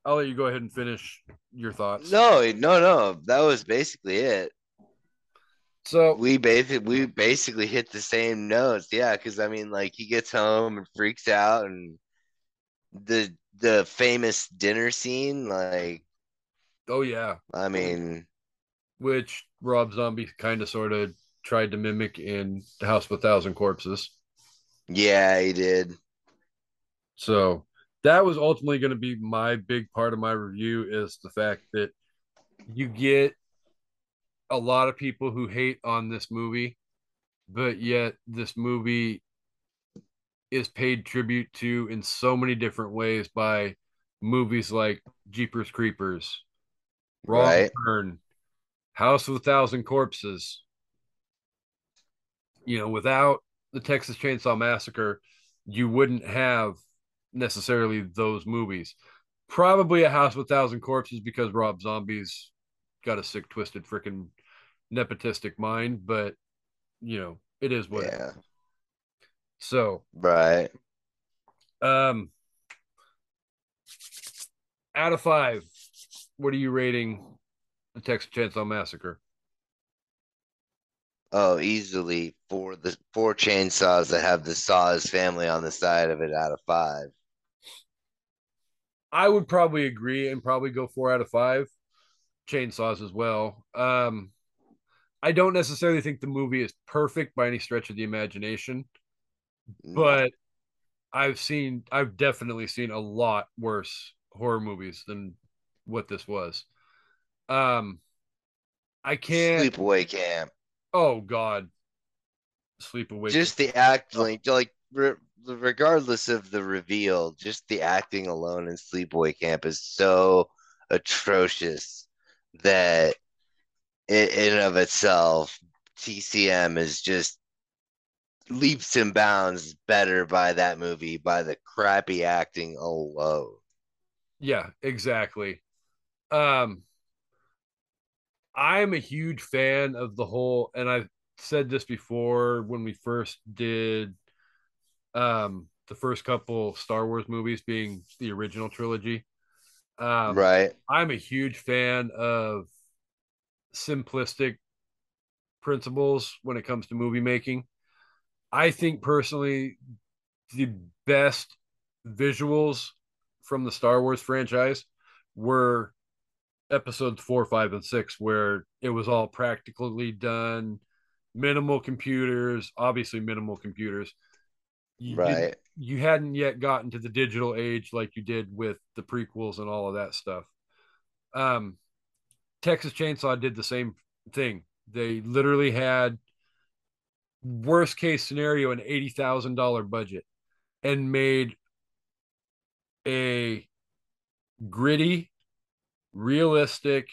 I'll let you go ahead and finish your thoughts. No, no, no. That was basically it. So we basically we basically hit the same notes, yeah. Because I mean, like he gets home and freaks out, and the the famous dinner scene, like, oh yeah. I oh, mean, which Rob Zombie kind of sort of tried to mimic in The House of a Thousand Corpses. Yeah, he did. So that was ultimately going to be my big part of my review is the fact that you get a lot of people who hate on this movie, but yet this movie is paid tribute to in so many different ways by movies like Jeepers Creepers, Raw right. House of a Thousand Corpses. You know, without the Texas Chainsaw Massacre, you wouldn't have necessarily those movies. Probably a House with Thousand Corpses because Rob Zombie's got a sick, twisted, freaking nepotistic mind, but you know, it is what yeah. So right. Um out of five, what are you rating the Texas Chainsaw Massacre? Oh, easily for the four chainsaws that have the Saws family on the side of it out of five. I would probably agree and probably go four out of five chainsaws as well. Um, I don't necessarily think the movie is perfect by any stretch of the imagination, but I've seen, I've definitely seen a lot worse horror movies than what this was. Um, I can't. Sleepaway Camp. Oh God, Sleepaway. Just the act, like, like re- regardless of the reveal, just the acting alone in Sleepaway Camp is so atrocious that in, in of itself, TCM is just leaps and bounds better by that movie by the crappy acting alone. Yeah, exactly. Um, I'm a huge fan of the whole, and I've said this before when we first did um the first couple Star Wars movies being the original trilogy. Um, right. I'm a huge fan of simplistic principles when it comes to movie making. I think personally, the best visuals from the Star Wars franchise were episodes four, five, and six, where it was all practically done, minimal computers, obviously minimal computers. You right. You hadn't yet gotten to the digital age like you did with the prequels and all of that stuff. Um, Texas Chainsaw did the same thing. They literally had worst case scenario an eighty thousand dollar budget and made a gritty realistic,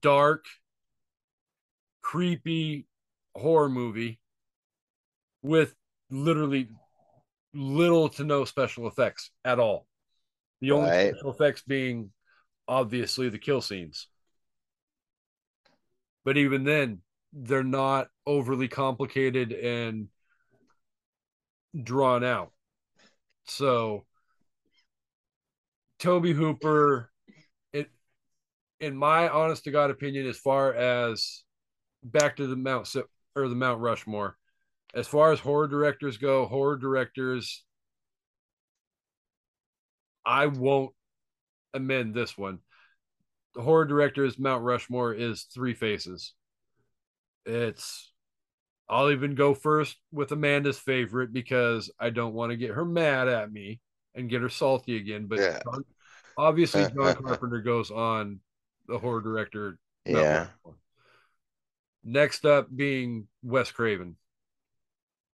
dark, creepy horror movie with literally little to no special effects at all. The only right. special effects being obviously the kill scenes. But even then, they're not overly complicated and drawn out. So Tobe Hooper, it in my honest to God opinion, as far as back to the Mount or the Mount Rushmore, as far as horror directors go, horror directors, I won't amend this one. The horror directors Mount Rushmore is three faces. It's I'll even go first with Amanda's favorite because I don't want to get her mad at me and get her salty again. But yeah. John, obviously, (laughs) John Carpenter goes on the horror director. Yeah. Next up being Wes Craven.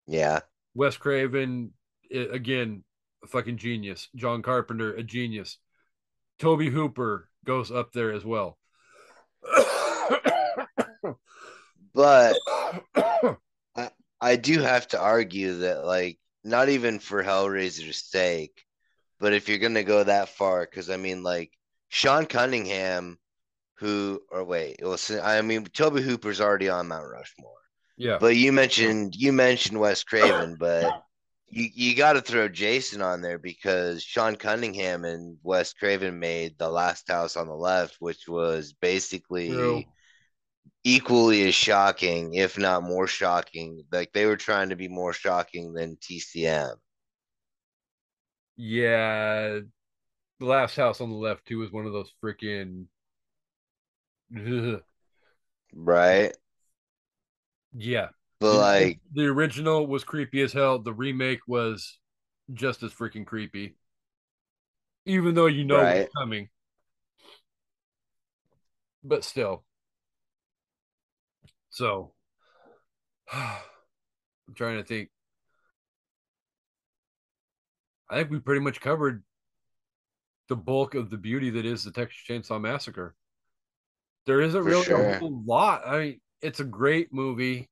Yeah. Wes Craven, eh, again, a fucking genius. John Carpenter, a genius. Tobe Hooper goes up there as well. But (coughs) I, I do have to argue that, like, not even for Hellraiser's sake, but if you're gonna go that far, because I mean, like Sean Cunningham, who or wait, well, I mean, Tobe Hooper's already on Mount Rushmore. Yeah. But you mentioned you mentioned Wes Craven, but you you got to throw Jason on there because Sean Cunningham and Wes Craven made The Last House on the Left, which was basically. True. Equally as shocking, if not more shocking. Like they were trying to be more shocking than TCM. Yeah, the last house on the left too was one of those freaking. Right. Yeah. But the, like the original was creepy as hell. The remake was just as freaking creepy. Even though you know right. what's coming. But still. So (sighs) I'm trying to think. I think we pretty much covered the bulk of the beauty that is the Texas Chainsaw Massacre. There isn't For really sure. a whole lot. I mean, it's a great movie.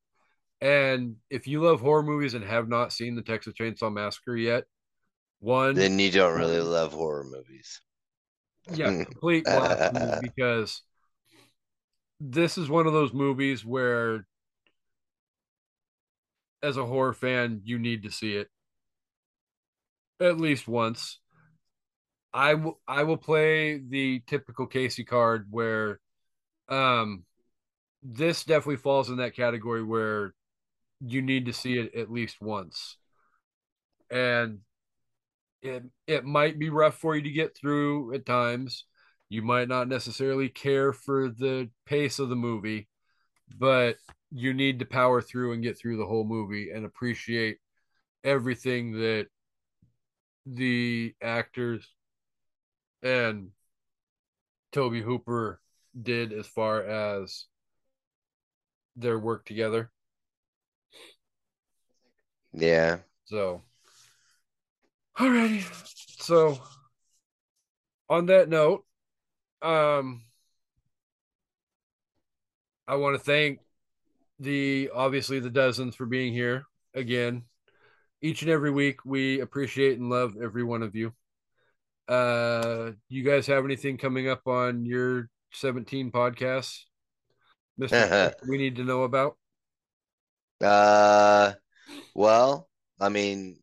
And if you love horror movies and have not seen the Texas Chainsaw Massacre yet, one then you don't um, really love horror movies. Yeah, (laughs) complete (laughs) because this is one of those movies where as a horror fan you need to see it at least once. I will I will play the typical Casey card where um this definitely falls in that category where you need to see it at least once. And it it might be rough for you to get through at times. You might not necessarily care for the pace of the movie, but you need to power through and get through the whole movie and appreciate everything that the actors and Tobe Hooper did as far as their work together. Yeah. So, alrighty. So, on that note, um, I want to thank the obviously the dozens for being here again. Each and every week, we appreciate and love every one of you. Uh, you guys have anything coming up on your 17 podcasts, Mister? (laughs) we need to know about. Uh, well, I mean,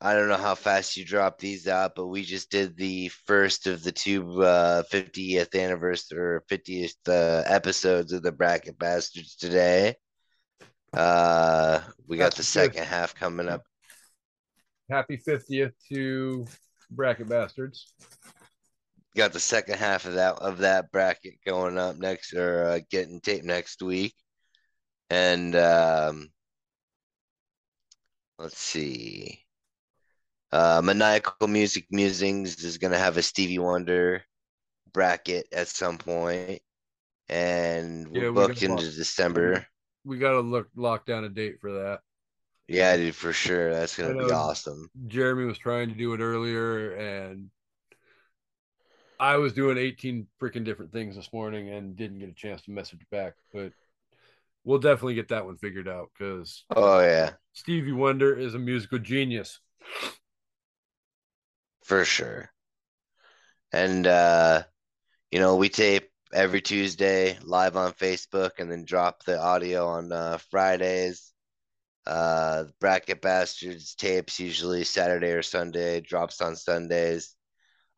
I don't know how fast you drop these out, but we just did the first of the two uh, 50th anniversary or 50th uh, episodes of the Bracket Bastards today. Uh, we got the second half coming up. Happy 50th to Bracket Bastards. Got the second half of that of that bracket going up next or uh, getting taped next week, and um, let's see. Uh, Maniacal Music Musings is going to have a Stevie Wonder bracket at some point, and we're yeah, booked into lock, December. We got to look lock down a date for that. Yeah, dude, for sure. That's going to be awesome. Jeremy was trying to do it earlier, and I was doing 18 freaking different things this morning and didn't get a chance to message back, but we'll definitely get that one figured out because oh yeah, Stevie Wonder is a musical genius for sure. And uh, you know, we tape every Tuesday live on Facebook and then drop the audio on uh, Fridays. Uh, Bracket Bastards tapes usually Saturday or Sunday, drops on Sundays.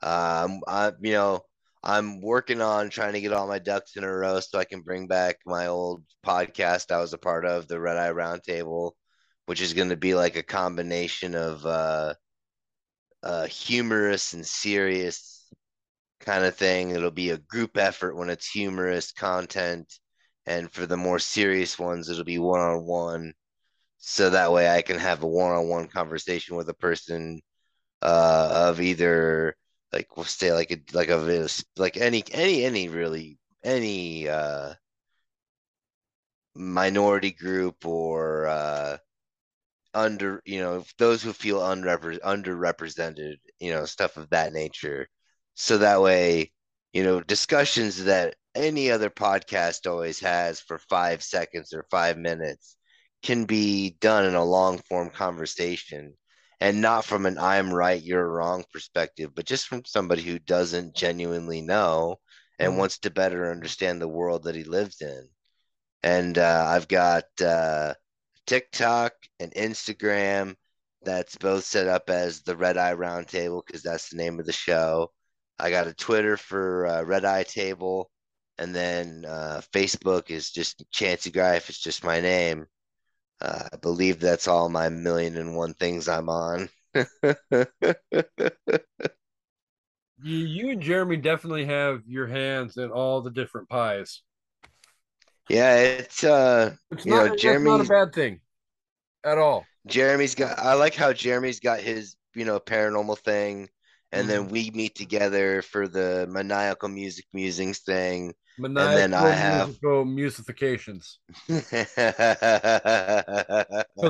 Um, I, you know, I'm working on trying to get all my ducks in a row so I can bring back my old podcast I was a part of, the Red Eye Roundtable, which is going to be like a combination of uh, humorous and serious kind of thing. It'll be a group effort when it's humorous content, and for the more serious ones, it'll be one on one. So that way, I can have a one on one conversation with a person uh, of either like we'll say like a like a like any any any really any uh minority group or uh under you know those who feel unrepre- underrepresented you know stuff of that nature so that way you know discussions that any other podcast always has for five seconds or five minutes can be done in a long form conversation and not from an I'm right, you're wrong perspective, but just from somebody who doesn't genuinely know and mm. wants to better understand the world that he lives in. And uh, I've got uh, TikTok and Instagram that's both set up as the Red Eye Roundtable because that's the name of the show. I got a Twitter for uh, Red Eye Table, and then uh, Facebook is just Chancy Greif. It's just my name. Uh, I believe that's all my million and one things I'm on. (laughs) you, you and Jeremy definitely have your hands in all the different pies. Yeah, it's uh, it's you not, know, Jeremy's not a bad thing at all. Jeremy's got. I like how Jeremy's got his you know paranormal thing, and mm-hmm. then we meet together for the maniacal music musings thing Maniacal and then I have musifications. (laughs) Because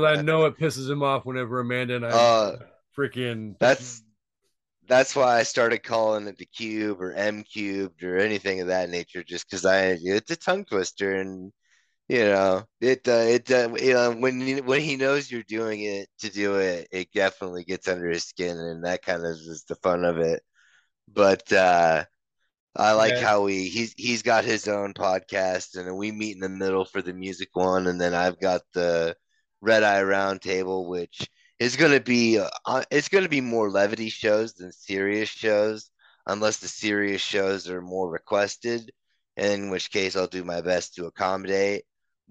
I know it pisses him off whenever Amanda and I uh, freaking. That's that's why I started calling it the cube or M cubed or anything of that nature, just because I it's a tongue twister and you know it uh, it uh, you know when when he knows you're doing it to do it, it definitely gets under his skin and that kind of is the fun of it. But uh I like yeah. how he he's he's got his own podcast, and we meet in the middle for the music one, and then I've got the Red Eye Roundtable, which going to be uh, it's going to be more levity shows than serious shows, unless the serious shows are more requested, in which case I'll do my best to accommodate.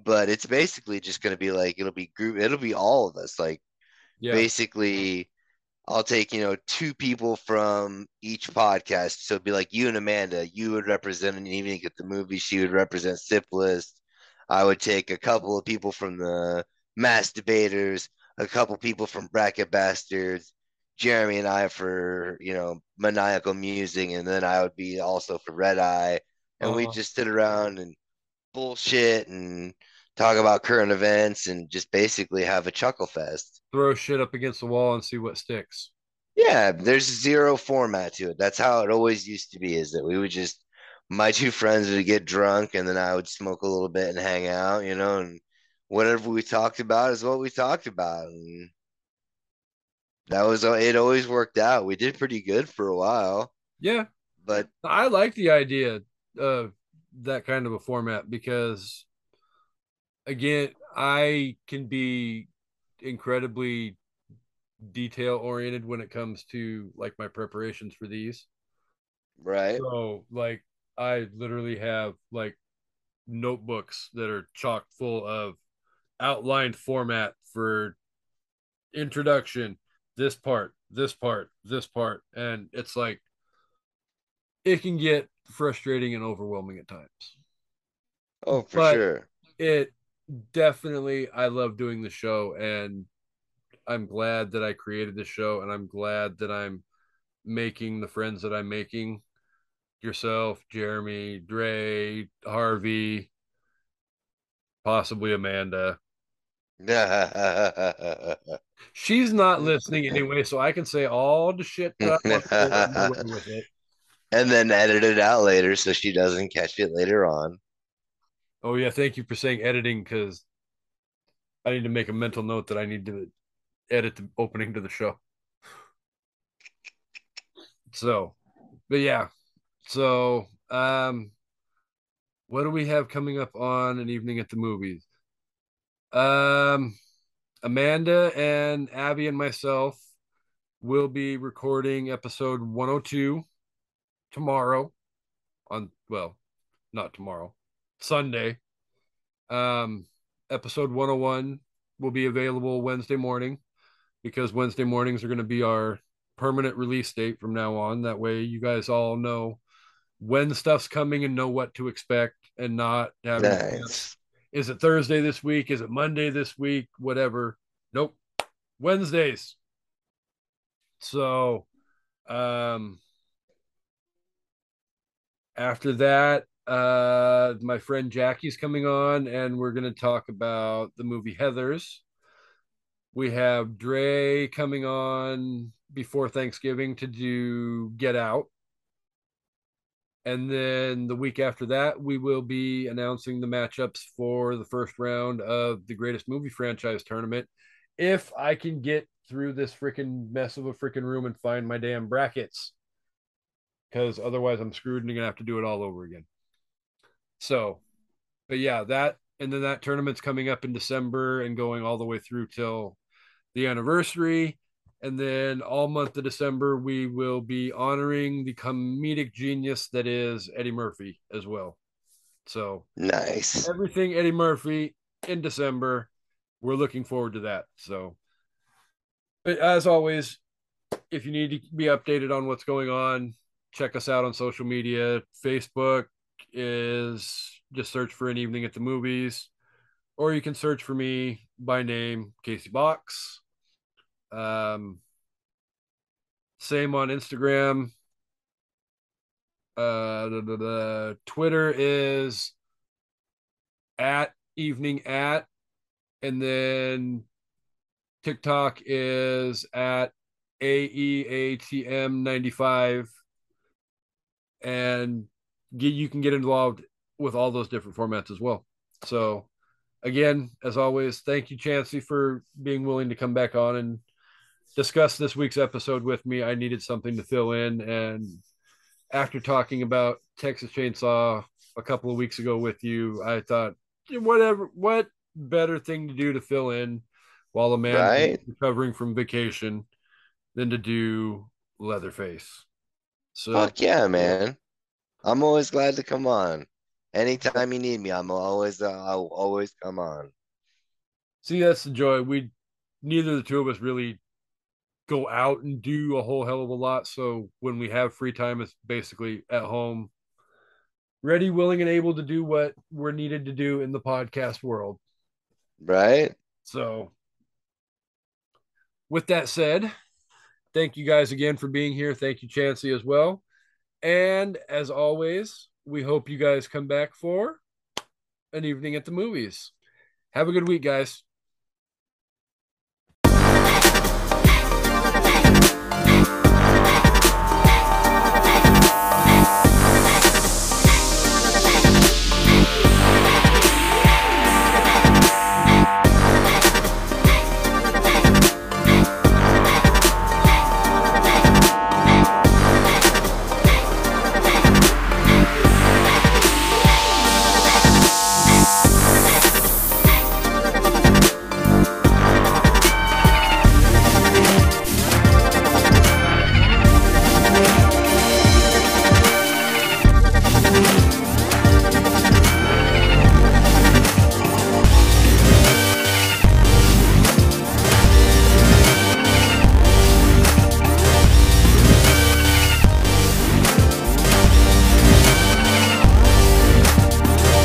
But it's basically just going to be like it'll be group, it'll be all of us. Like Yeah. basically, I'll take you know two people from each podcast. So it'd be like you and Amanda. You would represent an evening at the movie. She would represent Syphilis. I would take a couple of people from the Mass Debaters, a couple people from Bracket Bastards, Jeremy and I for you know maniacal musing, and then I would be also for Red Eye, and we Uh-huh. just sit around and bullshit and talk about current events and just basically have a chuckle fest. Throw shit up against the wall and see what sticks. Yeah, there's zero format to it. That's how it always used to be. Is that we would just my two friends would get drunk and then I would smoke a little bit and hang out, you know, and whatever we talked about is what we talked about. And that was uh, it always worked out. We did pretty good for a while, Yeah. but I like the idea of that kind of a format because again, I can be incredibly detail oriented when it comes to like my preparations for these. right. So like I literally have like notebooks that are chock full of outlined format for introduction, this part, this part, this part. And it's like it can get frustrating and overwhelming at times. Oh, for but- sure. It definitely I love doing the show and I'm glad that I created the show and I'm glad that I'm making the friends that I'm making yourself, Jeremy, Dre, Harvey, possibly Amanda. (laughs) She's not listening anyway, so I can say all the shit that I want to say and get away with it. and then edit it out later so she doesn't catch it later on. Oh yeah, thank you for saying editing because I need to make a mental note that I need to edit the opening to the show. So, but yeah, so um, what do we have coming up on an evening at the movies? Um, Amanda and Abby and myself will be recording episode 102 tomorrow on well, not tomorrow, Sunday. Um, episode 101 will be available Wednesday morning because Wednesday mornings are going to be our permanent release date from now on. That way, you guys all know when stuff's coming and know what to expect and not having Nice. Is it Thursday this week? Is it Monday this week? Whatever. Nope. Wednesdays. So, um, after that, uh, my friend Jackie's coming on, and we're going to talk about the movie Heathers. We have Dre coming on before Thanksgiving to do Get Out. And then the week after that, we will be announcing the matchups for the first round of the greatest movie franchise tournament. If I can get through this freaking mess of a freaking room and find my damn brackets, because otherwise I'm screwed and I'm gonna have to do it all over again. So, but yeah, that and then that tournament's coming up in December and going all the way through till the anniversary. And then all month of December, we will be honoring the comedic genius that is Eddie Murphy as well. So Nice. everything Eddie Murphy in December. We're looking forward to that. So, but as always, if you need to be updated on what's going on, check us out on social media. Facebook is just search for an evening at the movies, or you can search for me by name, Casey Box. Um, same on Instagram. Uh, the, the, Twitter is at evening at, and then TikTok is at E AEATM95. And get, you can get involved with all those different formats as well. So, again, as always, thank you, Chancy, for being willing to come back on and discuss this week's episode with me. I needed something to fill in. And after talking about Texas Chainsaw a couple of weeks ago with you, I thought, whatever, what better thing to do to fill in while Amanda Right. is recovering from vacation than to do Leatherface. So Fuck yeah, man. I'm always glad to come on. Anytime you need me, I'm always uh, I'll always come on. See, that's the joy. We neither of the two of us really go out and do a whole hell of a lot. So when we have free time, it's basically at home, ready, willing, and able to do what we're needed to do in the podcast world. Right. So, with that said, thank you guys again for being here. Thank you, Chancy, as well. And as always, we hope you guys come back for an evening at the movies. Have a good week, guys.